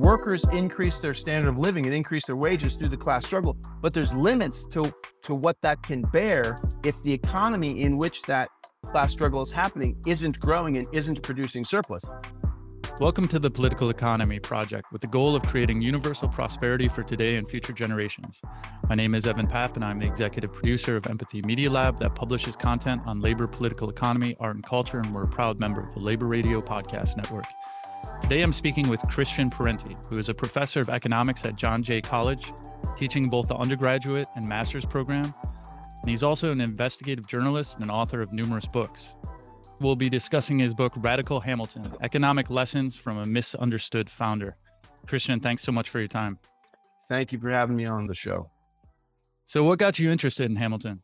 workers increase their standard of living and increase their wages through the class struggle, but there's limits to, to what that can bear if the economy in which that class struggle is happening isn't growing and isn't producing surplus. Welcome to the Political Economy Project with the goal of creating universal prosperity for today and future generations. My name is Evan Papp, and I'm the executive producer of Empathy Media Lab that publishes content on labor, political economy, art, and culture, and we're a proud member of the Labor Radio Podcast Network. Today I'm speaking with Christian Parenti, who is a professor of economics at John Jay College, teaching both the undergraduate and master's program. And he's also an investigative journalist and author of numerous books we'll be discussing his book, Radical Hamilton Economic Lessons from a Misunderstood Founder. Christian, thanks so much for your time. Thank you for having me on the show. So, what got you interested in Hamilton?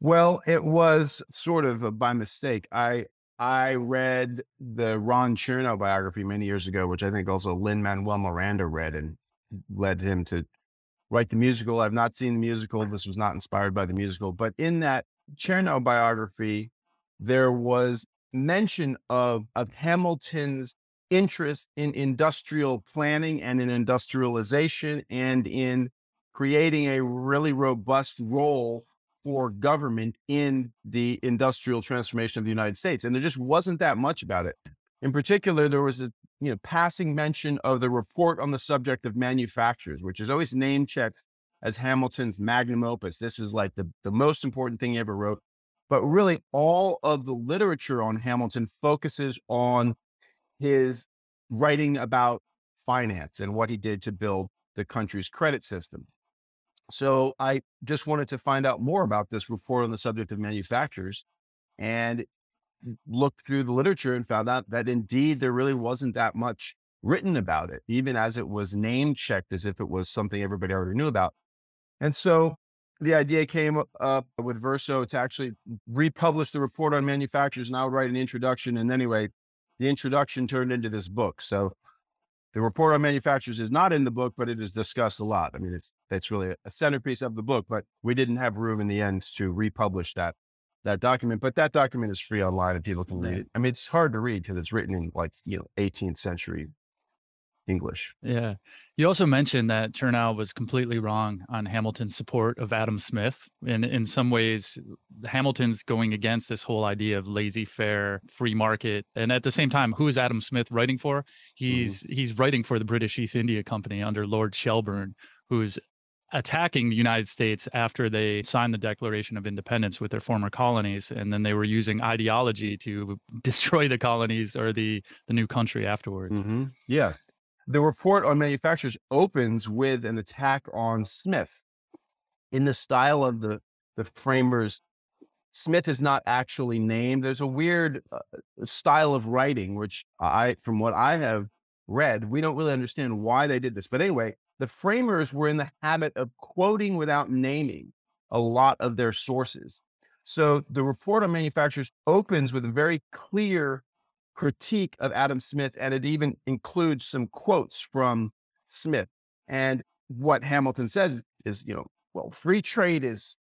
Well, it was sort of by mistake. I I read the Ron Chernow biography many years ago, which I think also Lin Manuel Miranda read and led him to write the musical. I've not seen the musical. This was not inspired by the musical, but in that Chernow biography, there was mention of, of Hamilton's interest in industrial planning and in industrialization and in creating a really robust role for government in the industrial transformation of the United States. And there just wasn't that much about it. In particular, there was a you know passing mention of the report on the subject of manufacturers, which is always name checked as Hamilton's magnum opus. This is like the, the most important thing he ever wrote. But really, all of the literature on Hamilton focuses on his writing about finance and what he did to build the country's credit system. So I just wanted to find out more about this report on the subject of manufacturers and looked through the literature and found out that indeed there really wasn't that much written about it, even as it was name checked as if it was something everybody already knew about. And so the idea came up with Verso to actually republish the report on manufacturers and I would write an introduction. And anyway, the introduction turned into this book. So the report on manufacturers is not in the book, but it is discussed a lot. I mean, it's it's really a centerpiece of the book, but we didn't have room in the end to republish that that document. But that document is free online and people can read it. I mean, it's hard to read because it's written in like you know 18th century English. Yeah. You also mentioned that Chernow was completely wrong on Hamilton's support of Adam Smith. And in some ways, Hamilton's going against this whole idea of laissez faire, free market. And at the same time, who is Adam Smith writing for? Mm-hmm. He's mm-hmm. he's writing for the British East India Company under Lord Shelburne, who's attacking the United States after they signed the Declaration of Independence with their former colonies, and then they were using ideology to destroy the colonies or the the new country afterwards. Mm-hmm. Yeah, the report on manufacturers opens with an attack on Smith in the style of the, the framers. Smith is not actually named. There's a weird uh, style of writing, which I, from what I have read, we don't really understand why they did this. But anyway, the framers were in the habit of quoting without naming a lot of their sources. So the report on manufacturers opens with a very clear critique of Adam Smith, and it even includes some quotes from Smith. And what Hamilton says is, you know, well, free trade is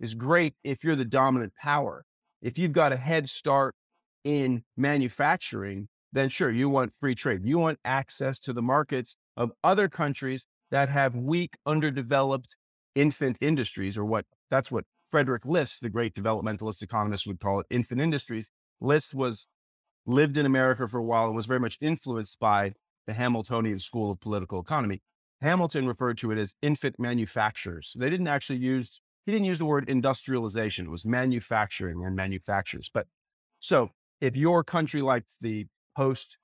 is great if you're the dominant power. If you've got a head start in manufacturing, then sure, you want free trade. You want access to the markets of other countries that have weak, underdeveloped infant industries, or what that's what Frederick List, the great developmentalist economist, would call it infant industries. List was lived in America for a while and was very much influenced by the Hamiltonian school of political economy. Hamilton referred to it as infant manufacturers. They didn't actually use, he didn't use the word industrialization. It was manufacturing and manufacturers. But so if your country like the post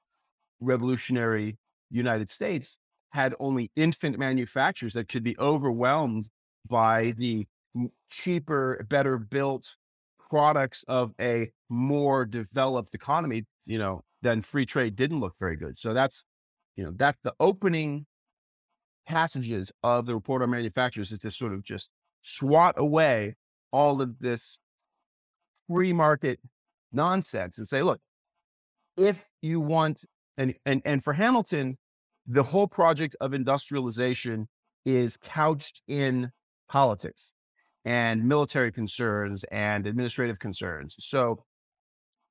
revolutionary United States had only infant manufacturers that could be overwhelmed by the cheaper, better built products of a more developed economy, you know, then free trade didn't look very good. So that's, you know, that's the opening passages of the report on manufacturers is to sort of just swat away all of this free market nonsense and say, look, if you want, and, and, and for Hamilton, the whole project of industrialization is couched in politics and military concerns and administrative concerns. So,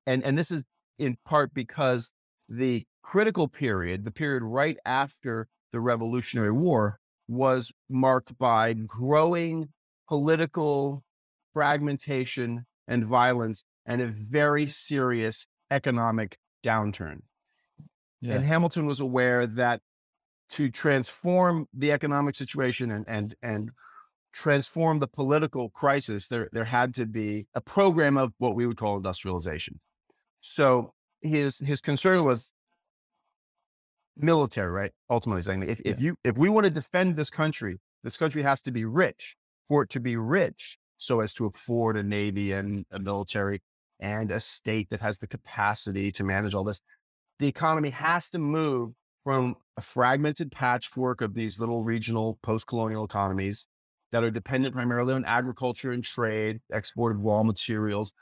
and and this is in part because the critical period, the period right after the Revolutionary War, was marked by growing political fragmentation and violence and a very serious economic downturn. Yeah. And Hamilton was aware that to transform the economic situation and and and transform the political crisis, there there had to be a program of what we would call industrialization. So his his concern was military, right? Ultimately saying if, yeah. if you if we want to defend this country, this country has to be rich. For it to be rich, so as to afford a navy and a military and a state that has the capacity to manage all this, the economy has to move from a fragmented patchwork of these little regional post-colonial economies that are dependent primarily on agriculture and trade, export of raw materials,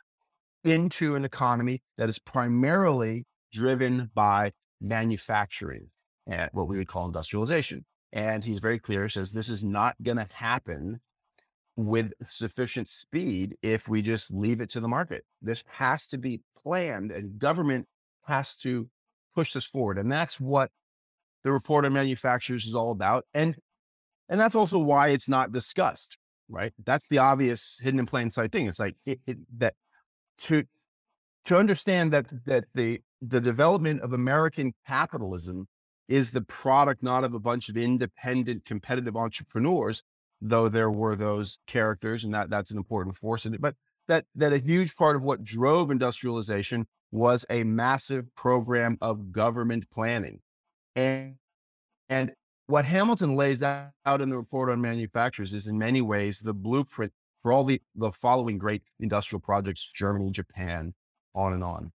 into an economy that is primarily driven by manufacturing and what we would call industrialization. And he's very clear, says this is not going to happen with sufficient speed if we just leave it to the market. This has to be planned and government has to push this forward. And that's what the report on manufacturers is all about. And and that's also why it's not discussed, right? That's the obvious hidden in plain sight thing. It's like it, it, that to to understand that that the the development of American capitalism is the product not of a bunch of independent competitive entrepreneurs, though there were those characters and that that's an important force in it, but that that a huge part of what drove industrialization was a massive program of government planning. And and what Hamilton lays out in the report on manufacturers is in many ways the blueprint for all the, the following great industrial projects, Germany, Japan, on and on.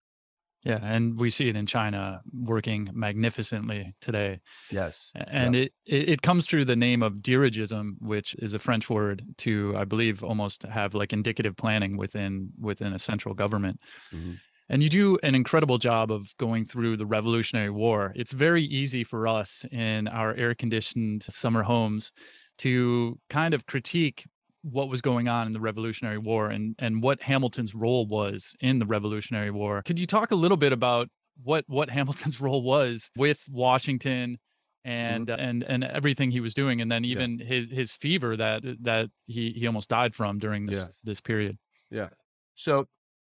Yeah, and we see it in China working magnificently today. Yes, and it, it, it comes through the name of dirigisme, which is a French word to, I believe, almost have like indicative planning within within a central government. Mm-hmm. And you do an incredible job of going through the Revolutionary War. It's very easy for us in our air conditioned summer homes to kind of critique what was going on in the Revolutionary War and and what Hamilton's role was in the Revolutionary War. Could you talk a little bit about what what Hamilton's role was with Washington mm-hmm. and mm-hmm. and and everything he was doing and then even yeah. his his fever that that he he almost died from during this yeah. this period. Yeah. So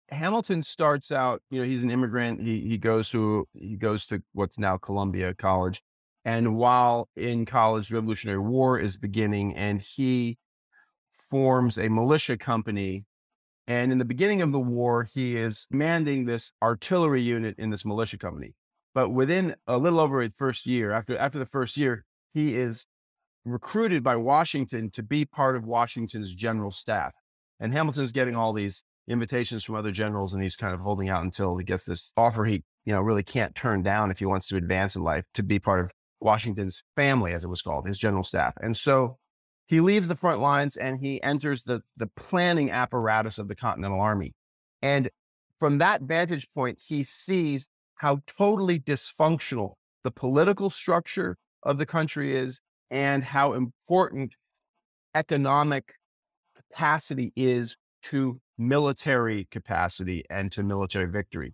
Hamilton starts out, you know, he's an immigrant. He he goes to he goes to what's now Columbia College. And while in college, Revolutionary War is beginning, and he forms a militia company. And in the beginning of the war, he is commanding this artillery unit in this militia company. But within a little over the first year, after, after the first year, he is recruited by Washington to be part of Washington's general staff. And Hamilton's getting all these invitations from other generals and he's kind of holding out until he gets this offer he, you know, really can't turn down if he wants to advance in life to be part of Washington's family, as it was called, his general staff. And so he leaves the front lines and he enters the, the planning apparatus of the Continental Army. And from that vantage point, he sees how totally dysfunctional the political structure of the country is and how important economic capacity is to military capacity and to military victory.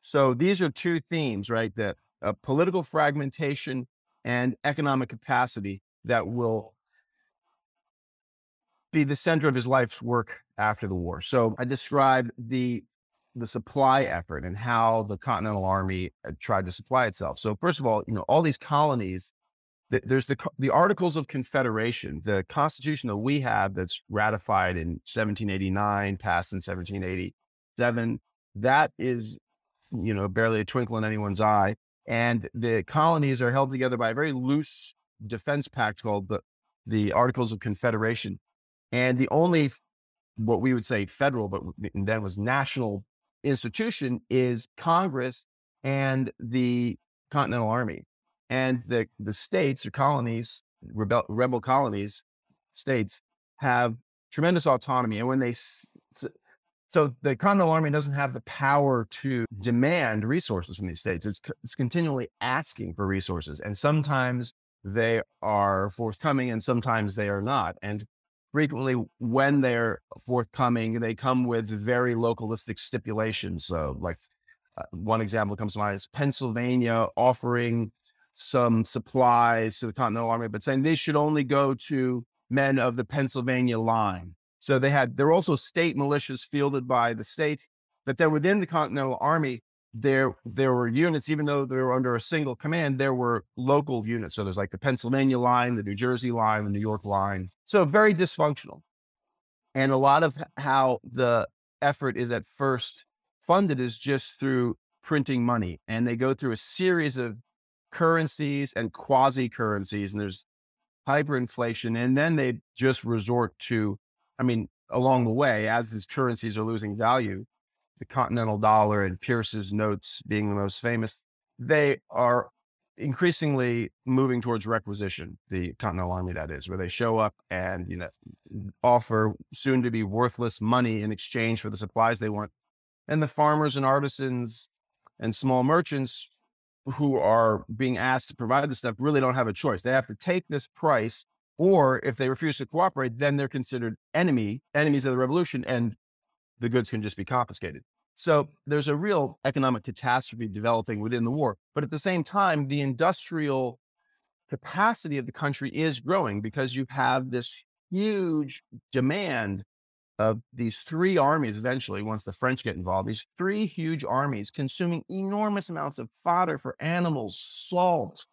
So these are two themes, right? The uh, political fragmentation and economic capacity that will be the center of his life's work after the war. So I described the the supply effort and how the Continental Army uh, tried to supply itself. So first of all, you know, all these colonies, there's the the Articles of Confederation, the Constitution that we have that's ratified in 1789, passed in 1787. That is, you know, barely a twinkle in anyone's eye. And the colonies are held together by a very loose defense pact called the the Articles of Confederation. And the only, what we would say federal, but then was national institution is Congress and the Continental Army. And the, the states or colonies, rebel, rebel colonies, states have tremendous autonomy. And when they, so the Continental Army doesn't have the power to demand resources from these states. It's, it's continually asking for resources. And sometimes they are forthcoming and sometimes they are not. And frequently when they're forthcoming, they come with very localistic stipulations. So like uh, one example comes to mind is Pennsylvania offering some supplies to the Continental Army, but saying they should only go to men of the Pennsylvania line. So they had, there were also state militias fielded by the states, but then within the Continental Army, there there were units, even though they were under a single command, there were local units. So there's like the Pennsylvania line, the New Jersey line, the New York line. So very dysfunctional. And a lot of how the effort is at first funded is just through printing money. And they go through a series of currencies and quasi currencies, and there's hyperinflation. And then they just resort to, I mean, along the way, as these currencies are losing value, the continental dollar and Pierce's notes being the most famous, they are increasingly moving towards requisition, the Continental Army, that is, where they show up and, you know, offer soon to be worthless money in exchange for the supplies they want. And the farmers and artisans and small merchants who are being asked to provide the stuff really don't have a choice. They have to take this price, or if they refuse to cooperate, then they're considered enemy, enemies of the revolution, and the goods can just be confiscated. So there's a real economic catastrophe developing within the war. But at the same time, the industrial capacity of the country is growing because you have this huge demand of these three armies eventually, once the French get involved, these three huge armies consuming enormous amounts of fodder for animals, salt,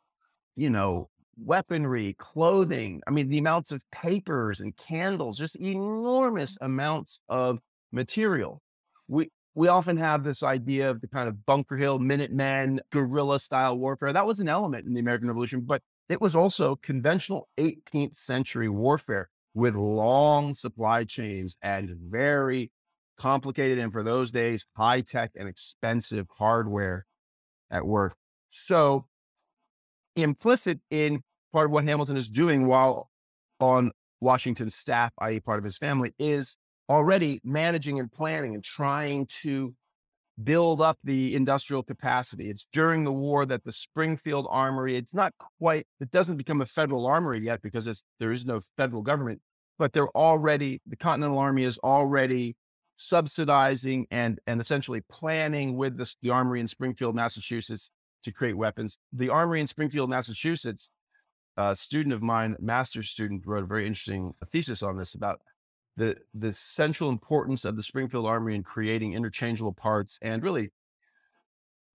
you know, weaponry, clothing. I mean, the amounts of papers and candles, just enormous amounts of material. We, we often have this idea of the kind of Bunker Hill, Minutemen, guerrilla style warfare. That was an element in the American Revolution, but it was also conventional 18th century warfare with long supply chains and very complicated and for those days, high tech and expensive hardware at work. So, implicit in part of what Hamilton is doing while on Washington's staff, i.e., part of his family, is already managing and planning and trying to build up the industrial capacity. It's during the war that the Springfield Armory, it's not quite, it doesn't become a federal armory yet because there is no federal government, but they're already, the Continental Army is already subsidizing and, and essentially planning with the, armory in Springfield, Massachusetts to create weapons. The armory in Springfield, Massachusetts, a student of mine, master's student, wrote a very interesting thesis on this about the the central importance of the Springfield Armory in creating interchangeable parts and really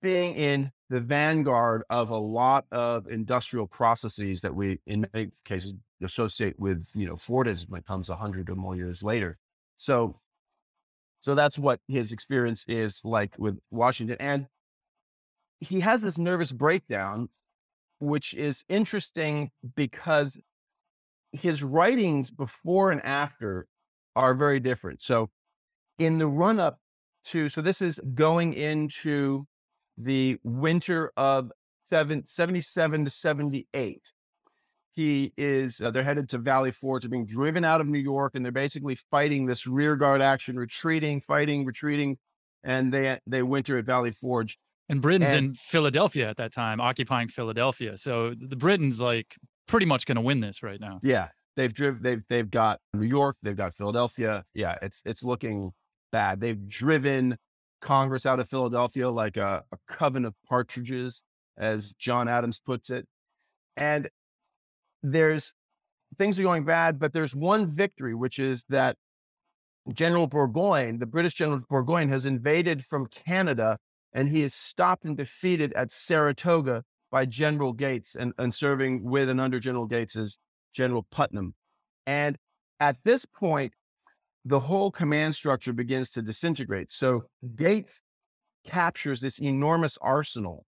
being in the vanguard of a lot of industrial processes that we, in many cases, associate with you know Fordism when it comes a hundred or more years later. So, so that's what his experience is like with Washington, and he has this nervous breakdown, which is interesting because his writings before and after are very different. So in the run up to, so this is going into the winter of seven, 77 to 78. He is, uh, they're headed to Valley Forge. They're being driven out of New York and they're basically fighting this rear guard action, retreating, fighting, retreating. And they, they winter at Valley Forge. And Britain's and, in Philadelphia at that time, occupying Philadelphia. So the Britons like pretty much going to win this right now. Yeah they've driven they've they've got New York, they've got Philadelphia. Yeah, it's it's looking bad. They've driven Congress out of Philadelphia like a, a coven of partridges, as John Adams puts it. And there's things are going bad, but there's one victory, which is that General Burgoyne, the British General Burgoyne, has invaded from Canada and he is stopped and defeated at Saratoga by General Gates and, and serving with and under General Gates Gates's General Putnam. And at this point, the whole command structure begins to disintegrate. So mm-hmm. Gates captures this enormous arsenal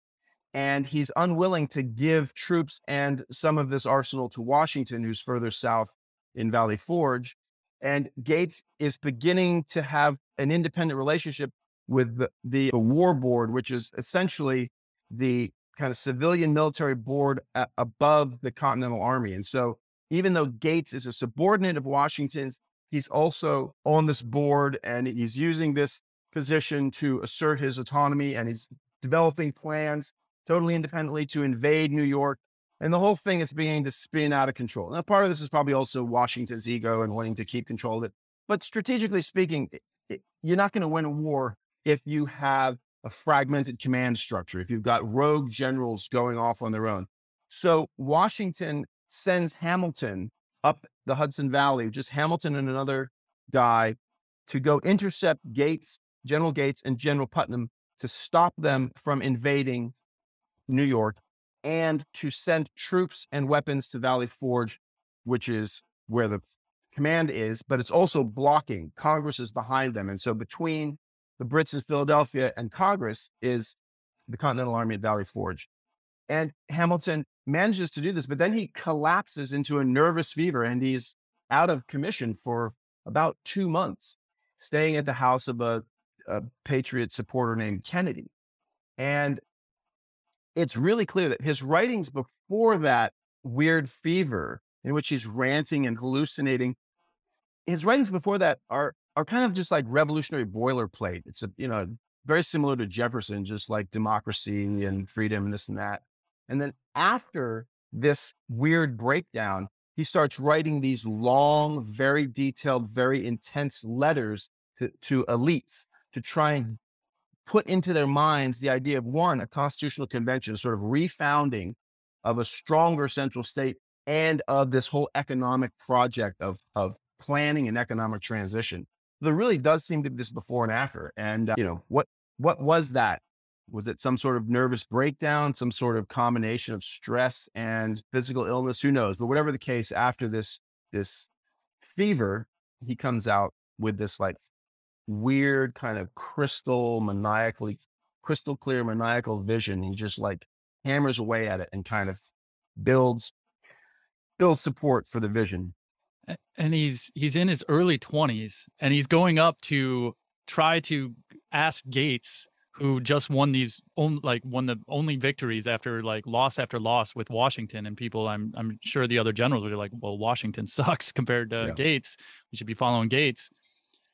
and he's unwilling to give troops and some of this arsenal to Washington, who's further south in Valley Forge. And Gates is beginning to have an independent relationship with the, the, the war board, which is essentially the kind of civilian military board above the Continental Army. And so even though Gates is a subordinate of Washington's, he's also on this board and he's using this position to assert his autonomy and he's developing plans totally independently to invade New York. And the whole thing is beginning to spin out of control. Now, part of this is probably also Washington's ego and wanting to keep control of it. But strategically speaking, you're not going to win a war if you have a fragmented command structure, if you've got rogue generals going off on their own. So Washington sends Hamilton up the Hudson Valley, just Hamilton and another guy to go intercept Gates, General Gates and General Putnam to stop them from invading New York and to send troops and weapons to Valley Forge, which is where the command is, but it's also blocking. Congress is behind them. And so between the Brits in Philadelphia and Congress is the Continental Army at Valley Forge. And Hamilton manages to do this, but then he collapses into a nervous fever and he's out of commission for about two months, staying at the house of a, a Patriot supporter named Kennedy. And it's really clear that his writings before that weird fever, in which he's ranting and hallucinating, his writings before that are are kind of just like revolutionary boilerplate. It's a you know very similar to Jefferson, just like democracy and freedom and this and that. And then after this weird breakdown, he starts writing these long, very detailed, very intense letters to, to elites to try and put into their minds the idea of one, a constitutional convention, sort of refounding of a stronger central state and of this whole economic project of, of planning and economic transition. There really does seem to be this before and after. And, uh, you know, what, what was that? Was it some sort of nervous breakdown, some sort of combination of stress and physical illness? Who knows? But whatever the case, after this, this fever, he comes out with this like weird kind of crystal maniacally crystal clear maniacal vision he just like hammers away at it and kind of builds builds support for the vision and he's he's in his early 20s and he's going up to try to ask gates who just won these on, like won the only victories after like loss after loss with Washington and people I'm I'm sure the other generals are like well Washington sucks compared to yeah. Gates. We should be following Gates.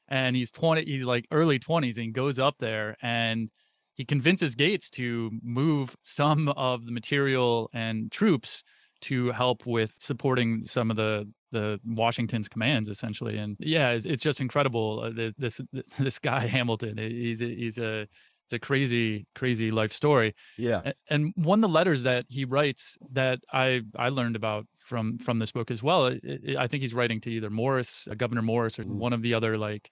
And he's 20 he's like early 20s and he goes up there and he convinces gates to move some of the material and troops to help with supporting some of the the Washington's commands essentially. And yeah it's, it's just incredible uh, this this guy Hamilton he's a, he's a it's a crazy crazy life story yeah and one of the letters that he writes that i i learned about from from this book as well it, it, i think he's writing to either morris uh, Gouverneur Morris or mm. one of the other like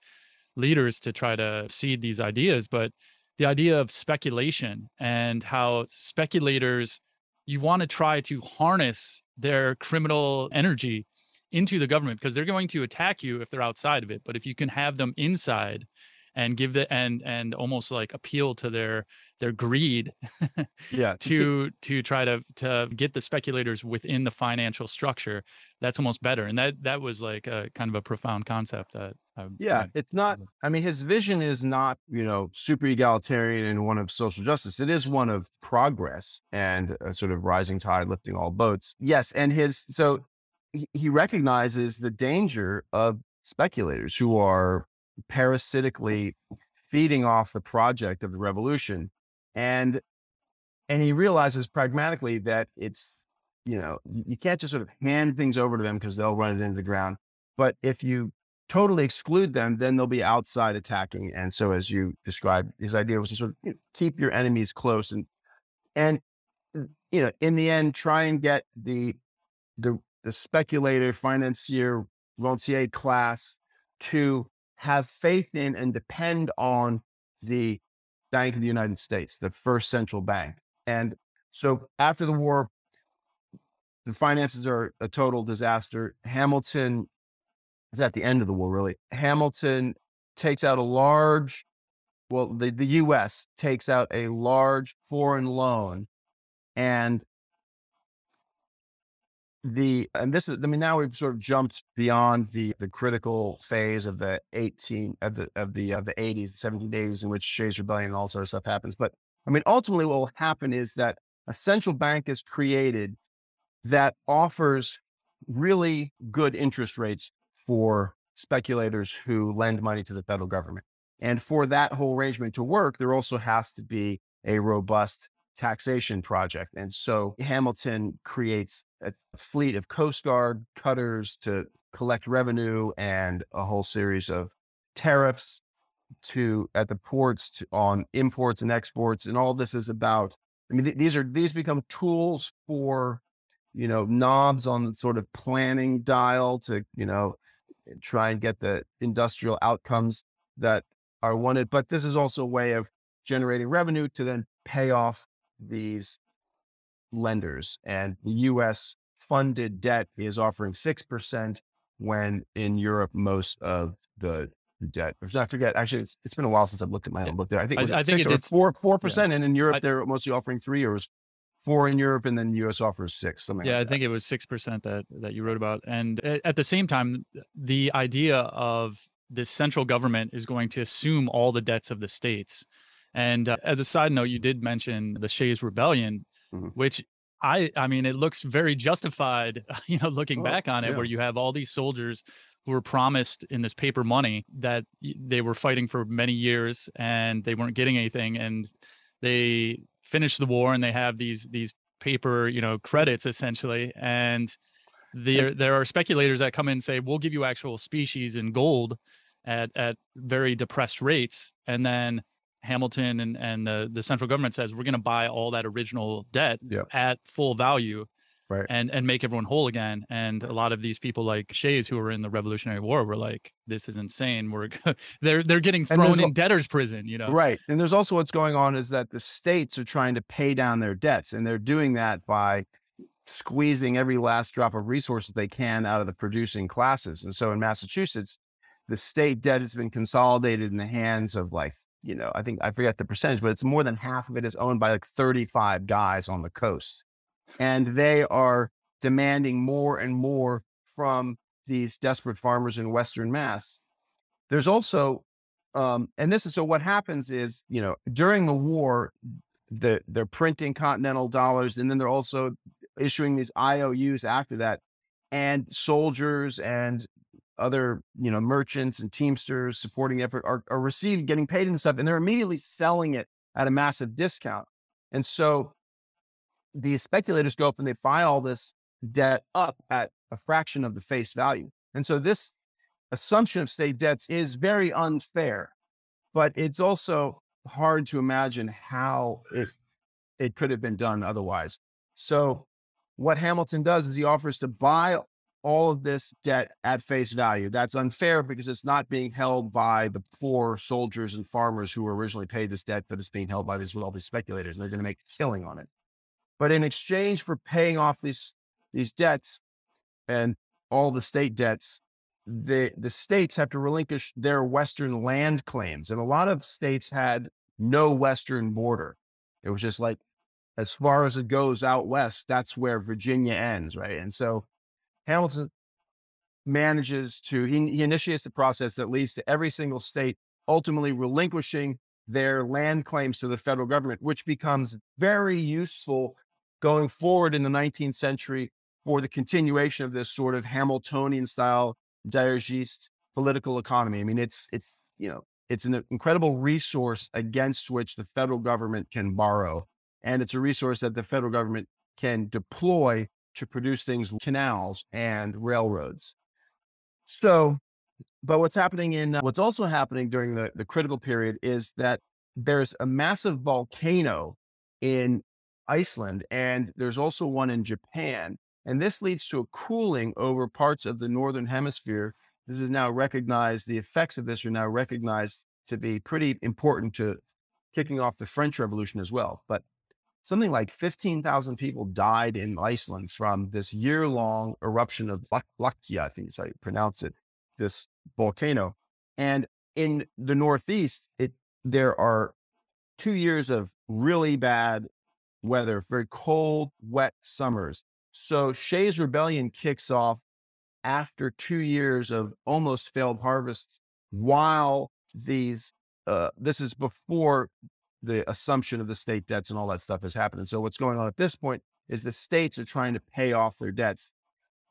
leaders to try to seed these ideas but the idea of speculation and how speculators you want to try to harness their criminal energy into the government because they're going to attack you if they're outside of it but if you can have them inside and give the and and almost like appeal to their their greed yeah to to try to to get the speculators within the financial structure that's almost better. And that that was like a kind of a profound concept that I, yeah I, it's not i mean his vision is not you know super egalitarian and one of social justice. It is one of progress and a sort of rising tide lifting all boats. Yes and his so he, he recognizes the danger of speculators who are parasitically feeding off the project of the revolution. And and he realizes pragmatically that it's, you know, you can't just sort of hand things over to them because they'll run it into the ground. But if you totally exclude them, then they'll be outside attacking. And so, as you described, his idea was to sort of you know, keep your enemies close and and you know, in the end, try and get the the the speculator, financier, rentier class to have faith in and depend on the Bank of the United States, the first central bank. And so after the war, the finances are a total disaster. Hamilton is at the end of the war, really. Hamilton takes out a large, well, the, the US takes out a large foreign loan and the and this is i mean now we've sort of jumped beyond the the critical phase of the 18 of the of the of the 80s 70 days in which Shays rebellion and all sort of stuff happens but i mean ultimately what will happen is that a central bank is created that offers really good interest rates for speculators who lend money to the federal government and for that whole arrangement to work there also has to be a robust taxation project. And so Hamilton creates a fleet of Coast Guard cutters to collect revenue and a whole series of tariffs. to at the ports to, on imports and exports, and all this is about. I mean, th- these are these become tools for you know knobs on the sort of planning dial to you know try and get the industrial outcomes that are wanted. But this is also a way of generating revenue to then pay off these lenders. And the US funded debt is offering 6% when in Europe, most of the debt, I forget, actually, it's, it's been a while since I've looked at my own book there. I think it was I, I think it four, 4%. Yeah. And in Europe, I, they're mostly offering three or four in Europe, and then US offers six. Something. Yeah, like I think it was six percent that that you wrote about, and at the same time, the idea of this central government is going to assume all the debts of the states. And uh, as a side note, you did mention the Shays Rebellion, mm-hmm. which I I mean it looks very justified, you know, looking oh, back on it, yeah. where you have all these soldiers who were promised in this paper money that they were fighting for many years and they weren't getting anything, and they finish the war and they have these these paper you know credits essentially, and there there are speculators that come in and say we'll give you actual species in gold at at very depressed rates, and then Hamilton and, and the, the central government says we're going to buy all that original debt yep. at full value right. and, and make everyone whole again. And a lot of these people like Shays who were in the Revolutionary War were like, this is insane. We're they're they're getting thrown in debtor's prison, you know. Right. And there's also what's going on is that the states are trying to pay down their debts and they're doing that by squeezing every last drop of resources they can out of the producing classes. And so in Massachusetts, the state debt has been consolidated in the hands of like you know, I think I forget the percentage, but it's more than half of it is owned by like 35 guys on the coast. And they are demanding more and more from these desperate farmers in Western Mass. There's also, um, and this is so what happens is, you know, during the war, the, they're printing continental dollars and then they're also issuing these IOUs after that. And soldiers and other you know merchants and teamsters supporting effort are, are receiving getting paid and stuff and they're immediately selling it at a massive discount. And so these speculators go up and they buy all this debt up at a fraction of the face value. And so this assumption of state debts is very unfair but it's also hard to imagine how it it could have been done otherwise. So what hamilton does is he offers to buy all of this debt at face value. That's unfair because it's not being held by the poor soldiers and farmers who were originally paid this debt, but it's being held by these wealthy speculators, and they're going to make a killing on it. But in exchange for paying off these these debts and all the state debts, the the states have to relinquish their western land claims, and a lot of states had no western border. It was just like as far as it goes out west, that's where Virginia ends, right? And so Hamilton manages to, he, he initiates the process that leads to every single state ultimately relinquishing their land claims to the federal government, which becomes very useful going forward in the 19th century for the continuation of this sort of Hamiltonian style dirigiste political economy. I mean, it's, it's, you know, it's an incredible resource against which the federal government can borrow. And it's a resource that the federal government can deploy to produce things canals and railroads. So, but what's happening in uh, what's also happening during the, the critical period is that there's a massive volcano in Iceland and there's also one in Japan. And this leads to a cooling over parts of the northern hemisphere. This is now recognized, the effects of this are now recognized to be pretty important to kicking off the French Revolution as well. But something like 15,000 people died in Iceland from this year long eruption of Laktia, I think is how you pronounce it, this volcano. And in the Northeast, it, there are two years of really bad weather, very cold, wet summers. So Shays Rebellion kicks off after two years of almost failed harvests while these, uh, this is before the assumption of the state debts and all that stuff is happening. So what's going on at this point is the states are trying to pay off their debts.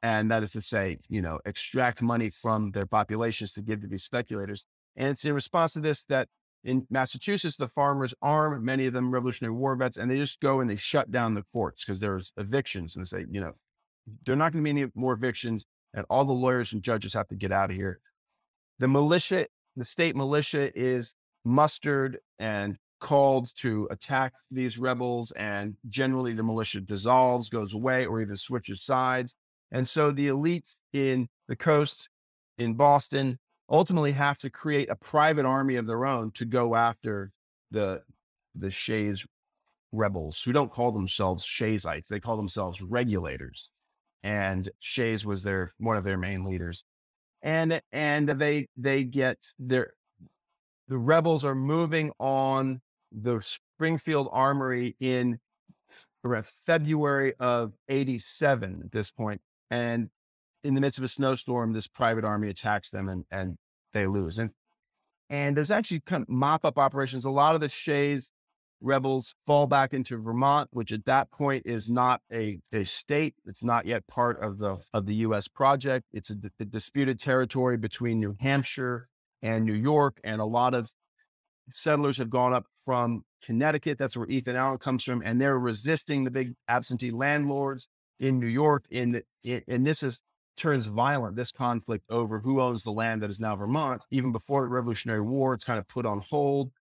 And that is to say, you know, extract money from their populations to give to these speculators. And it's in response to this that in Massachusetts, the farmers arm many of them Revolutionary War vets, and they just go and they shut down the courts because there's evictions and they say, you know, there are not going to be any more evictions, and all the lawyers and judges have to get out of here. The militia the state militia is mustered and called to attack these rebels. And generally, the militia dissolves, goes away, or even switches sides. And so the elites in the coast in Boston ultimately have to create a private army of their own to go after the the Shays rebels who don't call themselves Shayites. They call themselves regulators. And Shays was their one of their main leaders. And and they they get their the rebels are moving on the Springfield Armory in February of 87 at this point. And in the midst of a snowstorm, this private army attacks them and, and they lose. And and there's actually kind of mop up operations. A lot of the Shays rebels fall back into Vermont, which at that point is not a, a state. It's not yet part of the of the U.S. project. It's a, a disputed territory between New Hampshire and New York, and a lot of settlers have gone up from Connecticut. That's where Ethan Allen comes from, and they're resisting the big absentee landlords in New York. In the, and this is turns violent. This conflict over who owns the land that is now Vermont. Even before the Revolutionary War, it's kind of put on hold.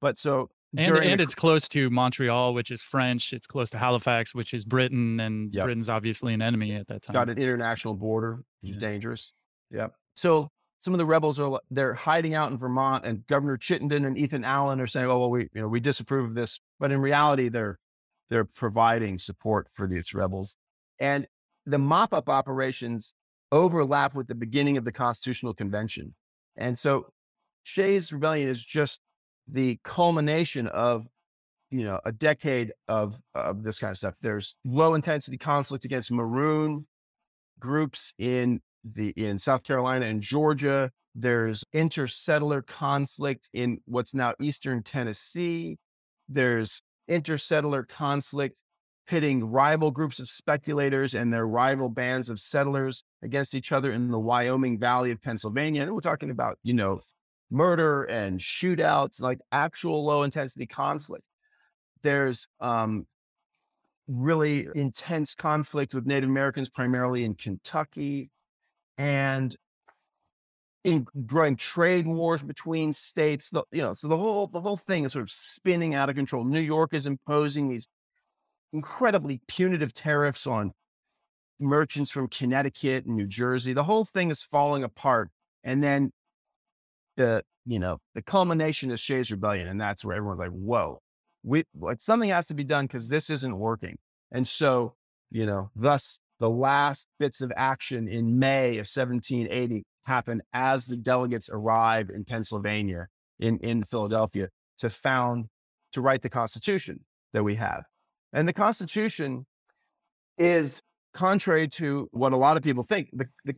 But so and, and the, it's close to Montreal, which is French. It's close to Halifax, which is Britain, and yep. Britain's obviously an enemy at that time. It's got an international border, which yeah. is dangerous. Yep. So some of the rebels are they're hiding out in Vermont, and Governor Chittenden and Ethan Allen are saying, "Oh, well, we you know we disapprove of this," but in reality, they're they're providing support for these rebels, and the mop up operations overlap with the beginning of the Constitutional Convention, and so Shays Rebellion is just the culmination of you know a decade of of this kind of stuff. There's low intensity conflict against Maroon groups in the in South Carolina and Georgia. There's intersettler conflict in what's now eastern Tennessee. There's intersettler conflict pitting rival groups of speculators and their rival bands of settlers against each other in the Wyoming Valley of Pennsylvania. And we're talking about, you know, murder and shootouts, like actual low intensity conflict. There's um, really intense conflict with Native Americans, primarily in Kentucky and in trade wars between states. The, you know, so the whole the whole thing is sort of spinning out of control. New York is imposing these incredibly punitive tariffs on merchants from Connecticut and New Jersey. The whole thing is falling apart. And then the, you know, the culmination is Shays Rebellion. And that's where everyone's like, whoa, we like something has to be done because this isn't working. And so, you know, thus the last bits of action in May of 1780 happen as the delegates arrive in Pennsylvania, in, in Philadelphia, to found, to write the Constitution that we have. And the Constitution is contrary to what a lot of people think. The, the,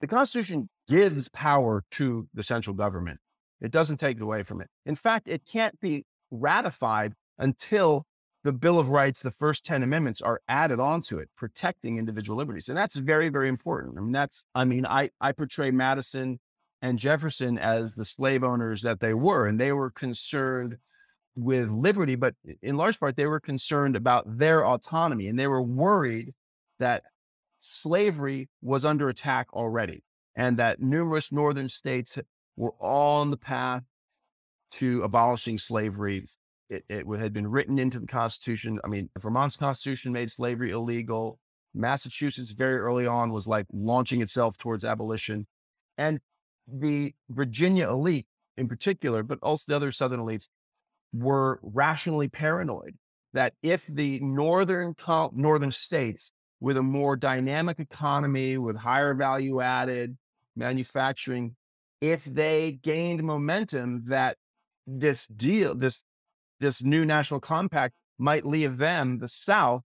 the Constitution gives power to the central government. It doesn't take it away from it. In fact, it can't be ratified until the Bill of Rights, the first 10 amendments are added onto it, protecting individual liberties. And that's very, very important. I mean, that's, I mean, I, I portray Madison and Jefferson as the slave owners that they were, and they were concerned with liberty, but in large part, they were concerned about their autonomy and they were worried that slavery was under attack already and that numerous northern states were all on the path to abolishing slavery it, it had been written into the Constitution. I mean, Vermont's Constitution made slavery illegal. Massachusetts, very early on, was like launching itself towards abolition. And the Virginia elite in particular, but also the other Southern elites, were rationally paranoid that if the northern northern states with a more dynamic economy with higher value added manufacturing if they gained momentum that this deal this this new national compact might leave them, the South,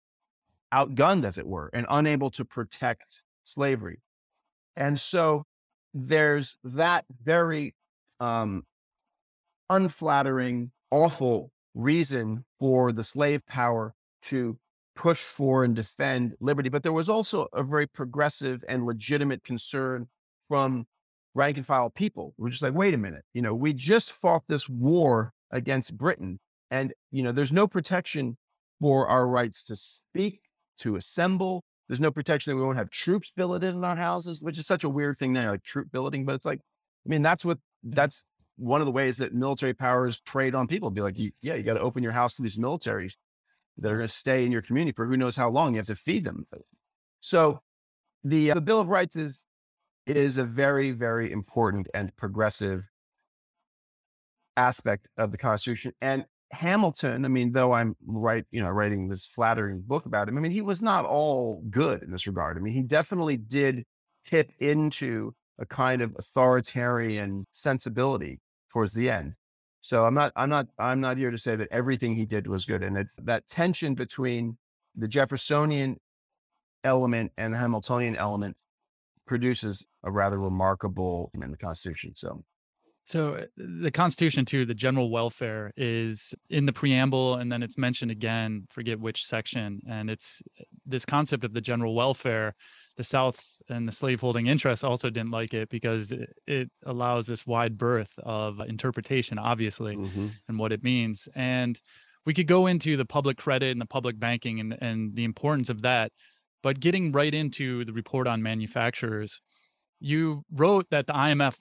outgunned, as it were, and unable to protect slavery. And so there's that very um, unflattering, awful reason for the slave power to push for and defend liberty. But there was also a very progressive and legitimate concern from rank and file people. We're just like, wait a minute, you know, we just fought this war against Britain and, you know, there's no protection for our rights to speak, to assemble. There's no protection that we won't have troops billeted in our houses, which is such a weird thing now, like troop billeting. But it's like, I mean, that's what that's one of the ways that military powers preyed on people. Be like, yeah, you got to open your house to these militaries that are going to stay in your community for who knows how long. You have to feed them. So the uh, the Bill of Rights is is a very very important and progressive aspect of the Constitution. And Hamilton, I mean, though I'm right, you know, writing this flattering book about him, I mean, he was not all good in this regard. I mean, he definitely did tip into a kind of authoritarian sensibility towards the end. So I'm not, I'm not, I'm not here to say that everything he did was good. And it, that tension between the Jeffersonian element and the Hamiltonian element produces a rather remarkable in the Constitution. So so uh, the Constitution, too, the general welfare is in the preamble, and then it's mentioned again. Forget which section, and it's uh, this concept of the general welfare. The South and the slaveholding interests also didn't like it because it, it allows this wide berth of interpretation, obviously, mm-hmm. and what it means. And we could go into the public credit and the public banking and, and the importance of that. But getting right into the report on manufacturers, you wrote that the IMF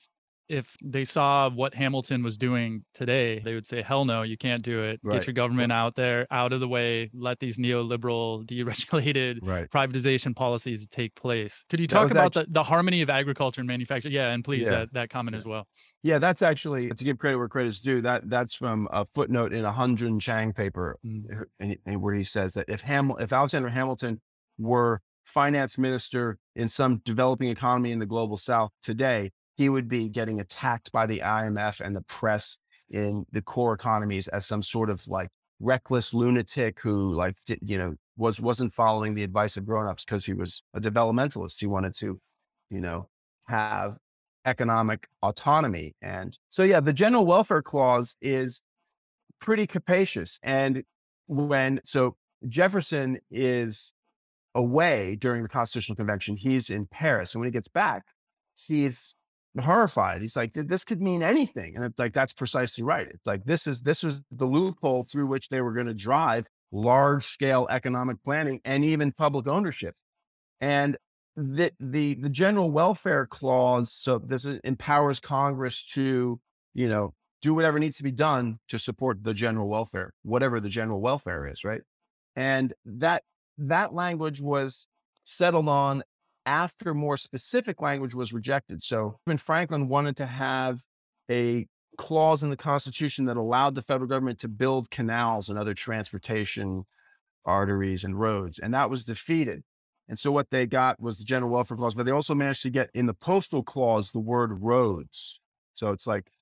if they saw what Hamilton was doing today, they would say, "Hell no, you can't do it. Right. Get your government out there, out of the way. Let these neoliberal, deregulated right. privatization policies take place." Could you talk about actually, the, the harmony of agriculture and manufacturing? Yeah, and please yeah. that that comment yeah. as well. Yeah, that's actually to give credit where credit's due. That that's from a footnote in a Ha-Joon Chang paper, mm. and, and where he says that if Ham if Alexander Hamilton were finance minister in some developing economy in the global south today, he would be getting attacked by the IMF and the press in the core economies as some sort of like reckless lunatic who like did, you know was wasn't following the advice of grown-ups because he was a developmentalist. He wanted to you know have economic autonomy. And so yeah the general welfare clause is pretty capacious. And when so jefferson is away during the constitutional convention he's in paris. And when he gets back he's horrified. He's like, this could mean anything. And it's like, that's precisely right. It's like, this is, this was the loophole through which they were going to drive large scale economic planning and even public ownership. And the, the, the general welfare clause. So this empowers Congress to, you know, do whatever needs to be done to support the general welfare, whatever the general welfare is. Right. And that, that language was settled on after more specific language was rejected. So when Franklin wanted to have a clause in the Constitution that allowed the federal government to build canals and other transportation arteries and roads, and that was defeated. And so what they got was the general welfare clause, but they also managed to get in the postal clause the word roads. So it's like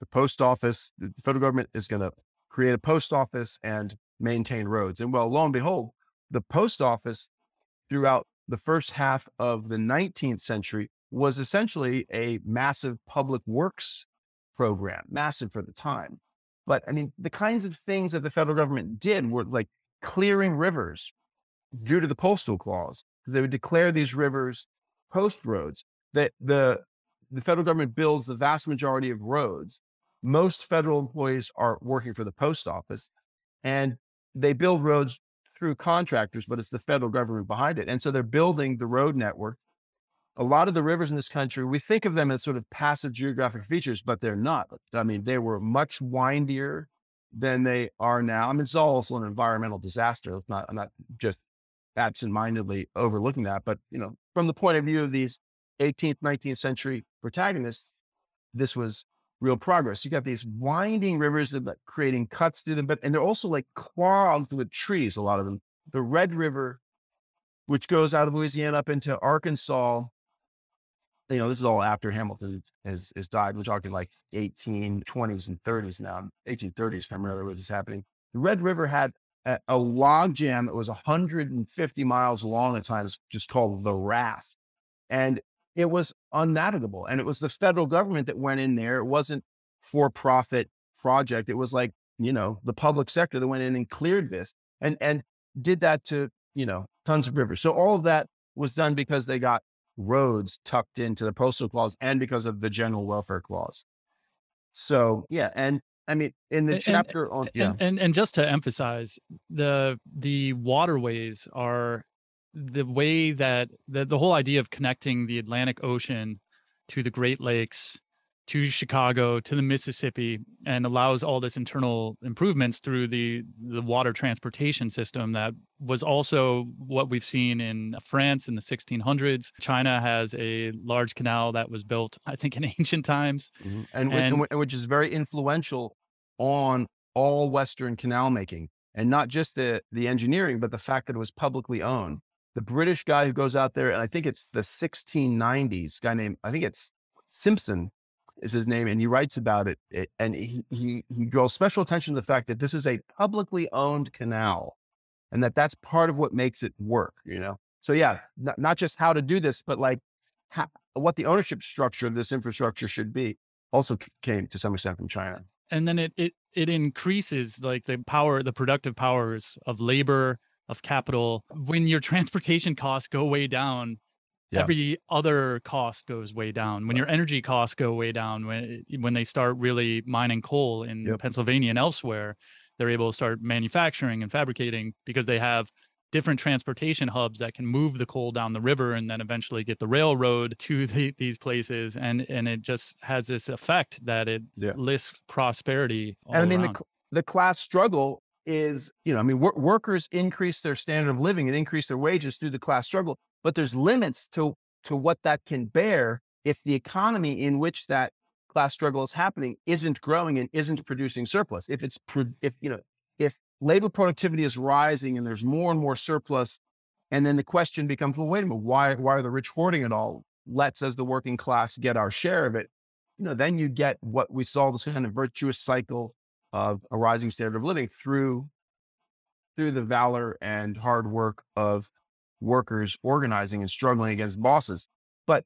the post office, the federal government is going to create a post office and maintain roads. And well, lo and behold, the post office throughout the first half of the 19th century was essentially a massive public works program, massive for the time. But I mean, the kinds of things that the federal government did were like clearing rivers due to the postal clause. They would declare these rivers post roads. That the the federal government builds the vast majority of roads. Most federal employees are working for the post office, and they build roads through contractors, but it's the federal government behind it. And so they're building the road network. A lot of the rivers in this country, we think of them as sort of passive geographic features, but they're not. I mean, they were much windier than they are now. I mean, it's also an environmental disaster. It's not, I'm not just absentmindedly overlooking that, but you know, from the point of view of these 18th, 19th century protagonists, this was real progress. You got these winding rivers that are creating cuts through them, but and they're also like clogged with trees. A lot of them. The Red River, which goes out of Louisiana up into Arkansas. You know, this is all after Hamilton has, has died. We're talking like 1820s and 30s now, 1830s primarily what is happening. The Red River had a, a log jam that was 150 miles long at times, just called the Raft. And it was unnavigable. And it was the federal government that went in there. It wasn't for profit project. It was like, you know, the public sector that went in and cleared this and, and did that to, you know, tons of rivers. So all of that was done because they got roads tucked into the postal clause and because of the general welfare clause. So yeah. And I mean, in the and, chapter on, yeah. And, and, and just to emphasize the, the waterways are the way that the, the whole idea of connecting the Atlantic Ocean to the Great Lakes to Chicago to the Mississippi and allows all this internal improvements through the the water transportation system that was also what we've seen in France in the 1600s. China has a large canal that was built, I think, in ancient times, mm-hmm. and, and, and which is very influential on all Western canal making, and not just the the engineering, but the fact that it was publicly owned. The British guy who goes out there, and I think it's the 1690s guy named I think it's Simpson is his name, and he writes about it. it and he, he he draws special attention to the fact that this is a publicly owned canal, and that that's part of what makes it work. You know, so yeah, not, not just how to do this, but like how, what the ownership structure of this infrastructure should be. Also came to some extent from China. And then it it it increases like the power, the productive powers of labor, of capital. When your transportation costs go way down, yeah. every other cost goes way down. When your energy costs go way down, when eh, when they start really mining coal in yep. Pennsylvania and elsewhere, they're able to start manufacturing and fabricating because they have different transportation hubs that can move the coal down the river and then eventually get the railroad to the, these places and and it just has this effect that it yeah. lists prosperity and i mean the, the class struggle is you know i mean wor- workers increase their standard of living and increase their wages through the class struggle but there's limits to to what that can bear if the economy in which that class struggle is happening isn't growing and isn't producing surplus. If it's pro- if you know if labor productivity is rising and there's more and more surplus, and then the question becomes, well, wait a minute, why why are the rich hoarding it all? Let's as the working class get our share of it. You know, then you get what we saw this kind of virtuous cycle of a rising standard of living through through the valor and hard work of workers organizing and struggling against bosses. But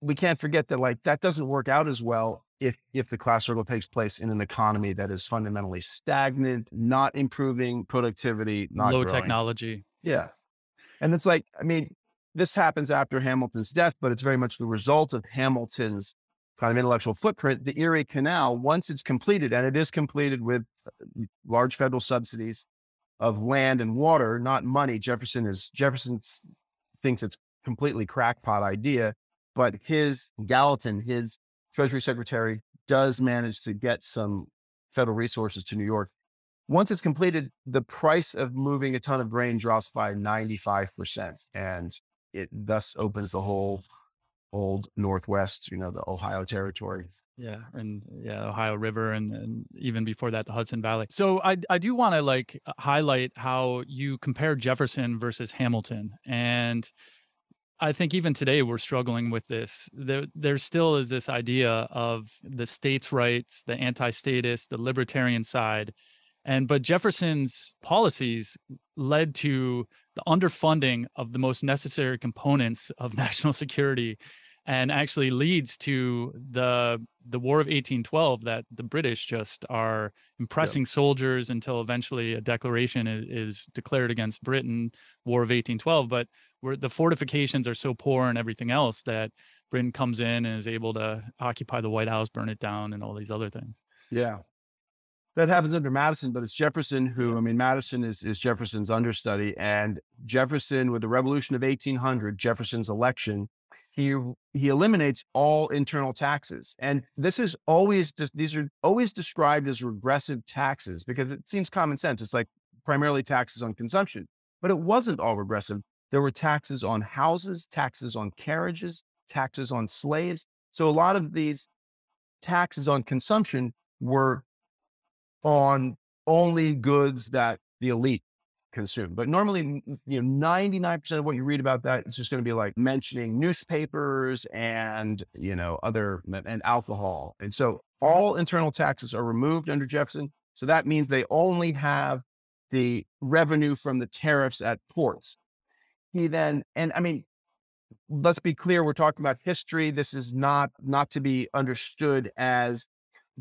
we can't forget that like that doesn't work out as well if if the class struggle takes place in an economy that is fundamentally stagnant, not improving productivity, not low growing. technology. Yeah. And it's like, I mean, this happens after Hamilton's death, but it's very much the result of Hamilton's kind of intellectual footprint. The Erie Canal, once it's completed, and it is completed with uh, large federal subsidies, of land and water, not money. Jefferson is Jefferson thinks it's completely crackpot idea, but his Gallatin, his Treasury Secretary, does manage to get some federal resources to New York. Once it's completed, the price of moving a ton of grain drops by 95%. And it thus opens the whole old Northwest, you know, the Ohio territory yeah, and yeah, Ohio River, and, and even before that, the Hudson Valley. So I I do want to like highlight how you compare Jefferson versus Hamilton, and I think even today we're struggling with this. There there still is this idea of the states' rights, the anti-statist, the libertarian side, and but Jefferson's policies led to the underfunding of the most necessary components of national security and actually leads to the the War of 1812 that the British just are impressing yep. soldiers until eventually a declaration is, declared against Britain, War of 1812. But where the fortifications are so poor and everything else that Britain comes in and is able to occupy the White House, burn it down, and all these other things. Yeah. That happens under Madison, but it's Jefferson who, I mean, Madison is, is Jefferson's understudy. And Jefferson, with the Revolution of 1800, Jefferson's election, he he eliminates all internal taxes and this is always just these are always described as regressive taxes because it seems common sense it's like primarily taxes on consumption but it wasn't all regressive. There were taxes on houses taxes on carriages taxes on slaves so a lot of these taxes on consumption were on only goods that the elite consume. But normally, you know, 99% of what you read about that is just going to be like mentioning newspapers and, you know, other and alcohol. And so all internal taxes are removed under Jefferson. So that means they only have the revenue from the tariffs at ports. He then, and I mean, let's be clear, we're talking about history. This is not not to be understood as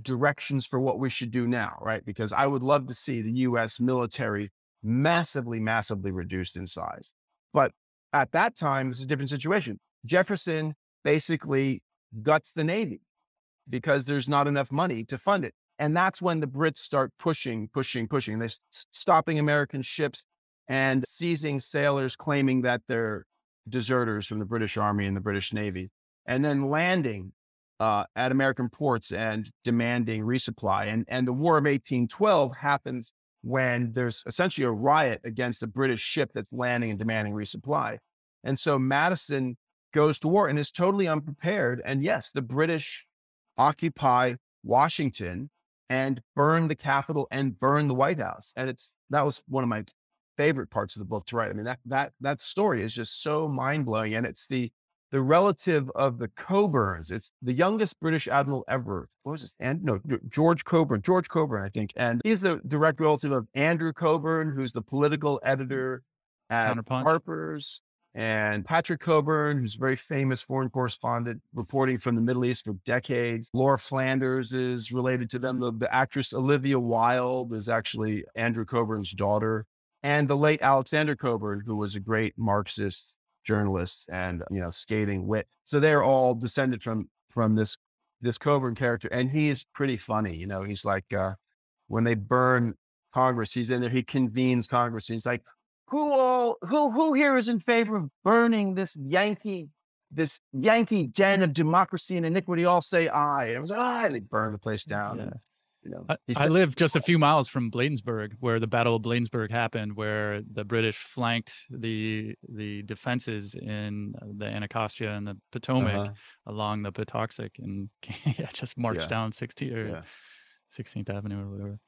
directions for what we should do now, right? Because I would love to see the US military massively, massively reduced in size. But at that time, it's a different situation. Jefferson basically guts the Navy because there's not enough money to fund it. And that's when the Brits start pushing, pushing, pushing. They're stopping American ships and seizing sailors claiming that they're deserters from the British Army and the British Navy, and then landing uh, at American ports and demanding resupply. And, and the War of 1812 happens when there's essentially a riot against a British ship that's landing and demanding resupply. And so Madison goes to war and is totally unprepared. And yes, the British occupy Washington and burn the Capitol and burn the White House. And it's that was one of my favorite parts of the book to write. I mean, that that that story is just so mind blowing, and it's the the relative of the Cockburns. It's the youngest British admiral ever. What was this? And no, George Cockburn, George Cockburn, I think. And he's the direct relative of Andrew Cockburn, who's the political editor at Harper's, and Patrick Cockburn, who's a very famous foreign correspondent reporting from the Middle East for decades. Laura Flanders is related to them. The, the actress Olivia Wilde is actually Andrew Cockburn's daughter. And the late Alexander Cockburn, who was a great Marxist journalists and you know skating wit. So they're all descended from from this this Cockburn character, and he's pretty funny. You know, he's like uh, when they burn Congress, he's in there. He convenes Congress. he's like, who all who who here is in favor of burning this Yankee this Yankee den of democracy and iniquity? All say aye. And I was like, ah, they burn the place down. Yeah. You know, I, I live just a few miles from Bladensburg, where the Battle of Bladensburg happened, where the British flanked the the defenses in the Anacostia and the Potomac uh-huh. along the Patuxent, and yeah, just marched yeah. down 16th or yeah. 16th Avenue or whatever.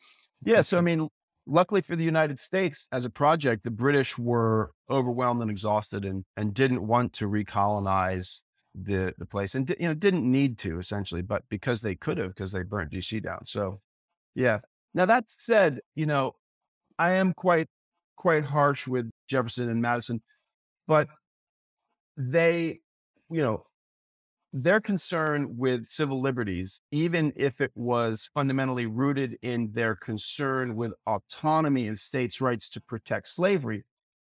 Yeah, so I mean, luckily for the United States, as a project, the British were overwhelmed and exhausted, and and didn't want to recolonize the the place, and you know didn't need to essentially, but because they could have, because they burnt DC down. So yeah. Now that said, you know, I am quite quite harsh with Jefferson and Madison, but they, you know, their concern with civil liberties, even if it was fundamentally rooted in their concern with autonomy and states' rights to protect slavery,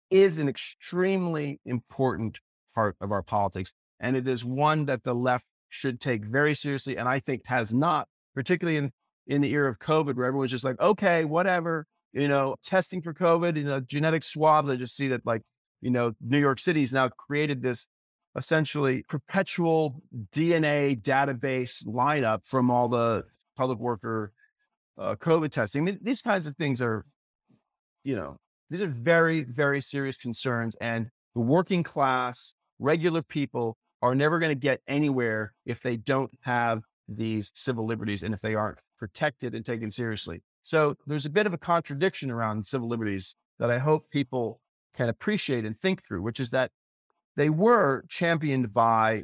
is an extremely important part of our politics. And it is one that the left should take very seriously. And I think has not, particularly in in the era of COVID where everyone's just like, okay, whatever, you know, testing for COVID, you know, genetic swabs. I just see that like, you know, New York City's now created this essentially perpetual DNA database lineup from all the public worker uh, COVID testing. I mean, these kinds of things are, you know, these are very, very serious concerns. And the working class, regular people are never going to get anywhere if they don't have these civil liberties and if they aren't protected and taken seriously. So there's a bit of a contradiction around civil liberties that I hope people can appreciate and think through, which is that they were championed by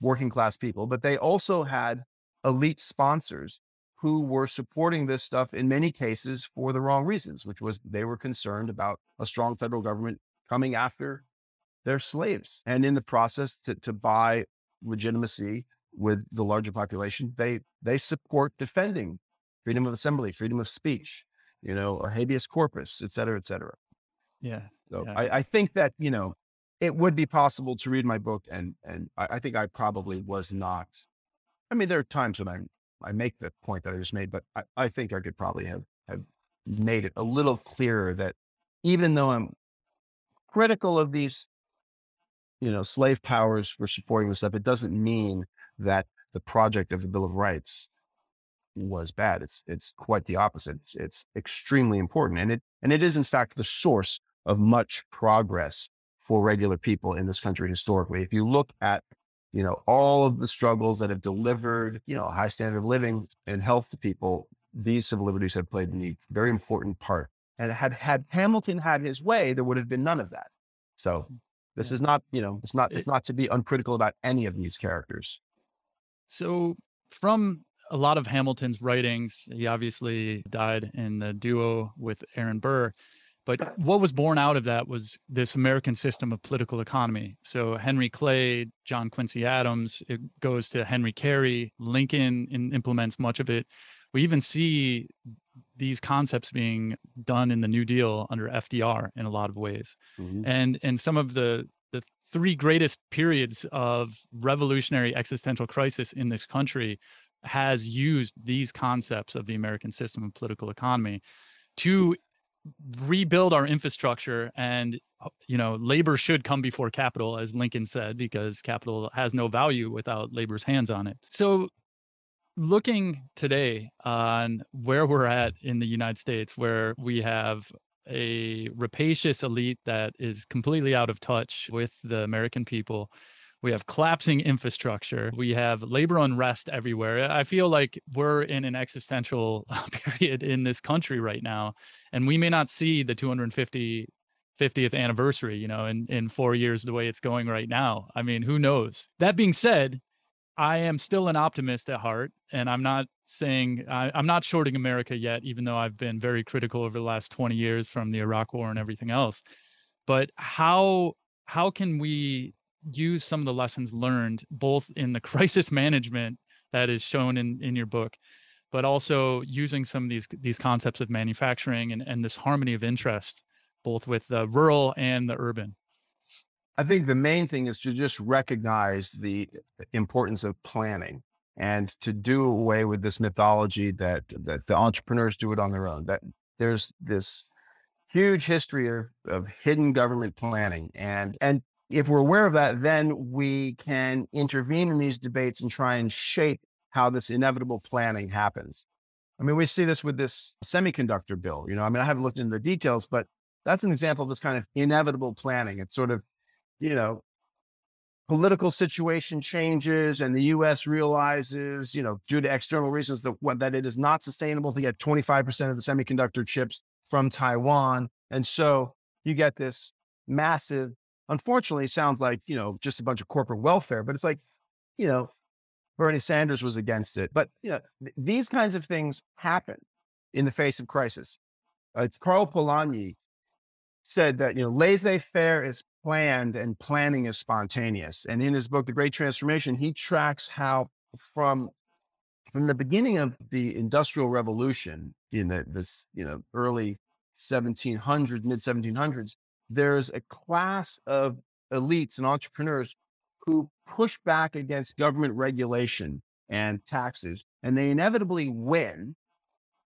working class people, but they also had elite sponsors who were supporting this stuff in many cases for the wrong reasons, which was they were concerned about a strong federal government coming after their slaves and in the process to, to buy legitimacy with the larger population, they they support defending freedom of assembly, freedom of speech, you know, or habeas corpus, et cetera, et cetera. Yeah. So yeah. I, I think that, you know, it would be possible to read my book and and I, I, think I probably was not. I mean, there are times when I I make the point that I just made, but I, I think I could probably have have made it a little clearer that even though I'm critical of these, you know, slave powers for supporting this stuff, it doesn't mean that the project of the Bill of Rights was bad. It's it's quite the opposite. It's, it's extremely important, and it and it is in fact the source of much progress for regular people in this country historically. If you look at you know all of the struggles that have delivered you know a high standard of living and health to people, these civil liberties have played a very important part. And had had Hamilton had his way, there would have been none of that. So this is not you know it's not it's not to be uncritical about any of these characters. So, from a lot of Hamilton's writings, he obviously died in the duo with Aaron Burr. But what was born out of that was this American system of political economy. So Henry Clay, John Quincy Adams, it goes to Henry Carey, Lincoln in, implements much of it. We even see these concepts being done in the New Deal under FDR in a lot of ways. Mm-hmm. And and some of the three greatest periods of revolutionary existential crisis in this country has used these concepts of the American system of political economy to rebuild our infrastructure and uh, you know labor should come before capital as lincoln said because capital has no value without labor's hands on it. So looking today on where we're at in the united states where we have a rapacious elite that is completely out of touch with the american people. We have collapsing infrastructure. We have labor unrest everywhere. I feel like we're in an existential period in this country right now and we may not see the 250 50th anniversary you know in in 4 years the way it's going right now. I mean who knows? That being said i am still an optimist at heart and i'm not saying I, i'm not shorting america yet even though i've been very critical over the last 20 years from the iraq war and everything else. But how how can we use some of the lessons learned both in the crisis management that is shown in in your book but also using some of these these concepts of manufacturing and, and this harmony of interest both with the rural and the urban i think the main thing is to just recognize the importance of planning and to do away with this mythology that that the entrepreneurs do it on their own that there's this huge history of, of hidden government planning and and if we're aware of that, then we can intervene in these debates and try and shape how this inevitable planning happens. I mean, we see this with this semiconductor bill. You know, I mean, I haven't looked into the details, but that's an example of this kind of inevitable planning. It's sort of, you know, political situation changes and the US realizes, you know, due to external reasons that that it is not sustainable to get 25% of the semiconductor chips from Taiwan. And so you get this massive unfortunately sounds like, you know, just a bunch of corporate welfare, but it's like, you know, Bernie Sanders was against it. But, you know, th- these kinds of things happen in the face of crisis. Uh, it's Karl Polanyi said that, you know, laissez faire is planned and planning is spontaneous. And in his book, The Great Transformation, he tracks how from from the beginning of the industrial revolution in the, this, you know, early 1700s, mid 1700s, there's a class of elites and entrepreneurs who push back against government regulation and taxes, and they inevitably win.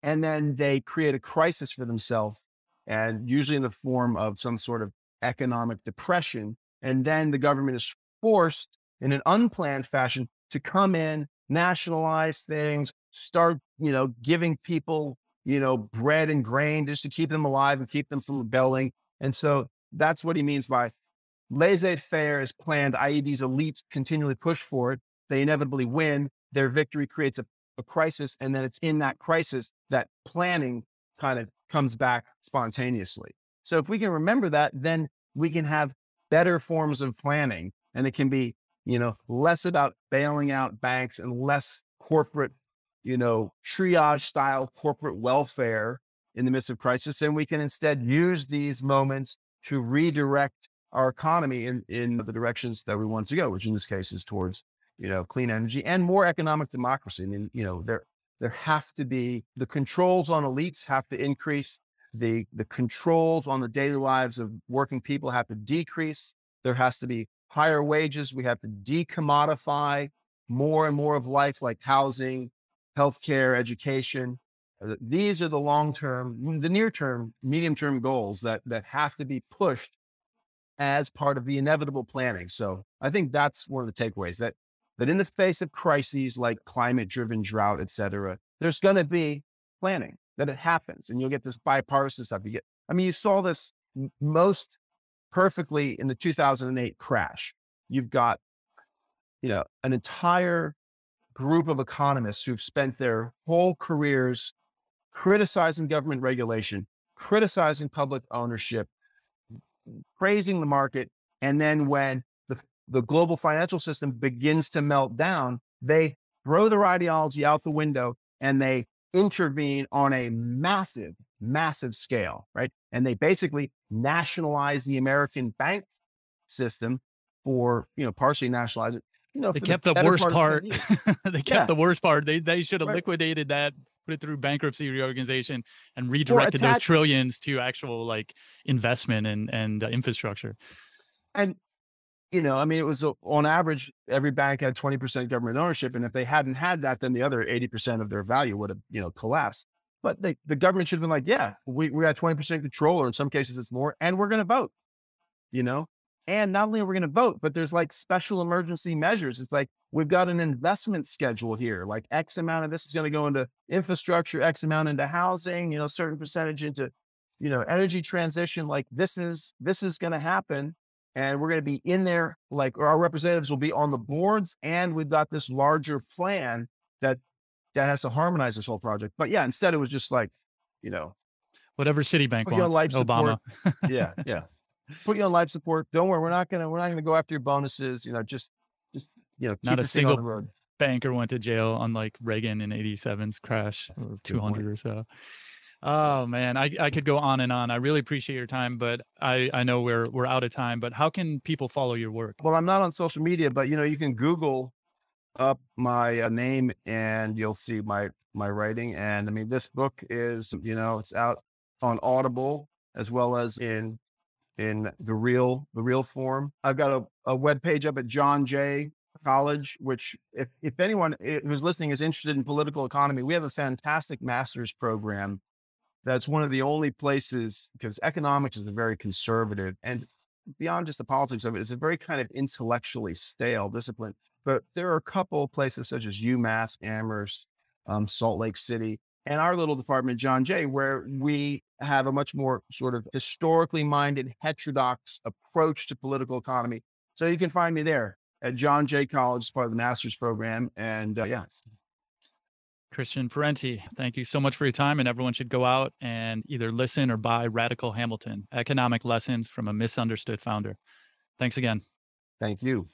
And then they create a crisis for themselves, and usually in the form of some sort of economic depression. And then the government is forced in an unplanned fashion to come in, nationalize things, start, you know, giving people, you know, bread and grain just to keep them alive and keep them from rebelling. And so that's what he means by laissez faire is planned, i.e., these elites continually push for it. They inevitably win. Their victory creates a, a crisis. And then it's in that crisis that planning kind of comes back spontaneously. So if we can remember that, then we can have better forms of planning and it can be, you know, less about bailing out banks and less corporate, you know, triage style corporate welfare in the midst of crisis. And we can instead use these moments to redirect our economy in, in the directions that we want to go, which in this case is towards, you know, clean energy and more economic democracy. I mean, you know, there, there have to be the controls on elites have to increase. The, the controls on the daily lives of working people have to decrease. There has to be higher wages. We have to decommodify more and more of life, like housing, healthcare, education. Uh, these are the long term, the near term, medium term goals that that have to be pushed as part of the inevitable planning. So I think that's one of the takeaways that that in the face of crises like climate driven drought, et cetera, there's going to be planning that it happens and you'll get this bipartisan stuff. You get, I mean, you saw this most perfectly in the 2008 crash. You've got, you know, an entire group of economists who've spent their whole careers criticizing government regulation, criticizing public ownership, praising the market. And then when the, the global financial system begins to melt down, they throw their ideology out the window and they intervene on a massive, massive scale, right? And they basically nationalized the American bank system for, you know, partially nationalized it. You know, they kept the, the worst part. part. they kept yeah. the worst part. They they should have right. liquidated that put it through bankruptcy reorganization and redirected those trillions to actual like investment and and uh, infrastructure. And you know, I mean, it was on average, every bank had 20% government ownership. And if they hadn't had that, then the other 80% of their value would have, you know, collapsed. But they, the government should have been like, yeah, we, we got 20% control, or in some cases it's more, and we're going to vote, you know? And not only are we going to vote, but there's like special emergency measures. It's like we've got an investment schedule here, like X amount of this is going to go into infrastructure, X amount into housing, you know, certain percentage into, you know, energy transition. Like this is, this is going to happen. And we're going to be in there, like our representatives will be on the boards. And we've got this larger plan that, that has to harmonize this whole project. But yeah, instead it was just like, you know, whatever Citibank wants, Obama. yeah. Yeah put you on life support. Don't worry, we're not gonna we're not gonna go after your bonuses. You know, just just you know, not a single banker went to jail unlike Reagan in 87's crash or 200 or so. Oh man, I, I could go on and on. I really appreciate your time, but I, I know we're we're out of time. But how can people follow your work? Well, I'm not on social media, but you know you can Google up my uh, name and you'll see my my writing. And I mean, this book is you know it's out on Audible as well as in in the real the real form. I've got a, a web page up at John Jay College, which if if anyone eh, who's listening is interested in political economy, we have a fantastic master's program. That's one of the only places because economics is a very conservative and beyond just the politics of it, it's a very kind of intellectually stale discipline. But there are a couple places such as UMass, Amherst, um, Salt Lake City, and our little department, John Jay, where we have a much more sort of historically minded, heterodox approach to political economy. So you can find me there at John Jay College part of the master's program. And uh, yeah. Christian Parenti, thank you so much for your time. And everyone should go out and either listen or buy Radical Hamilton Economic Lessons from a Misunderstood Founder. Thanks again. Thank you.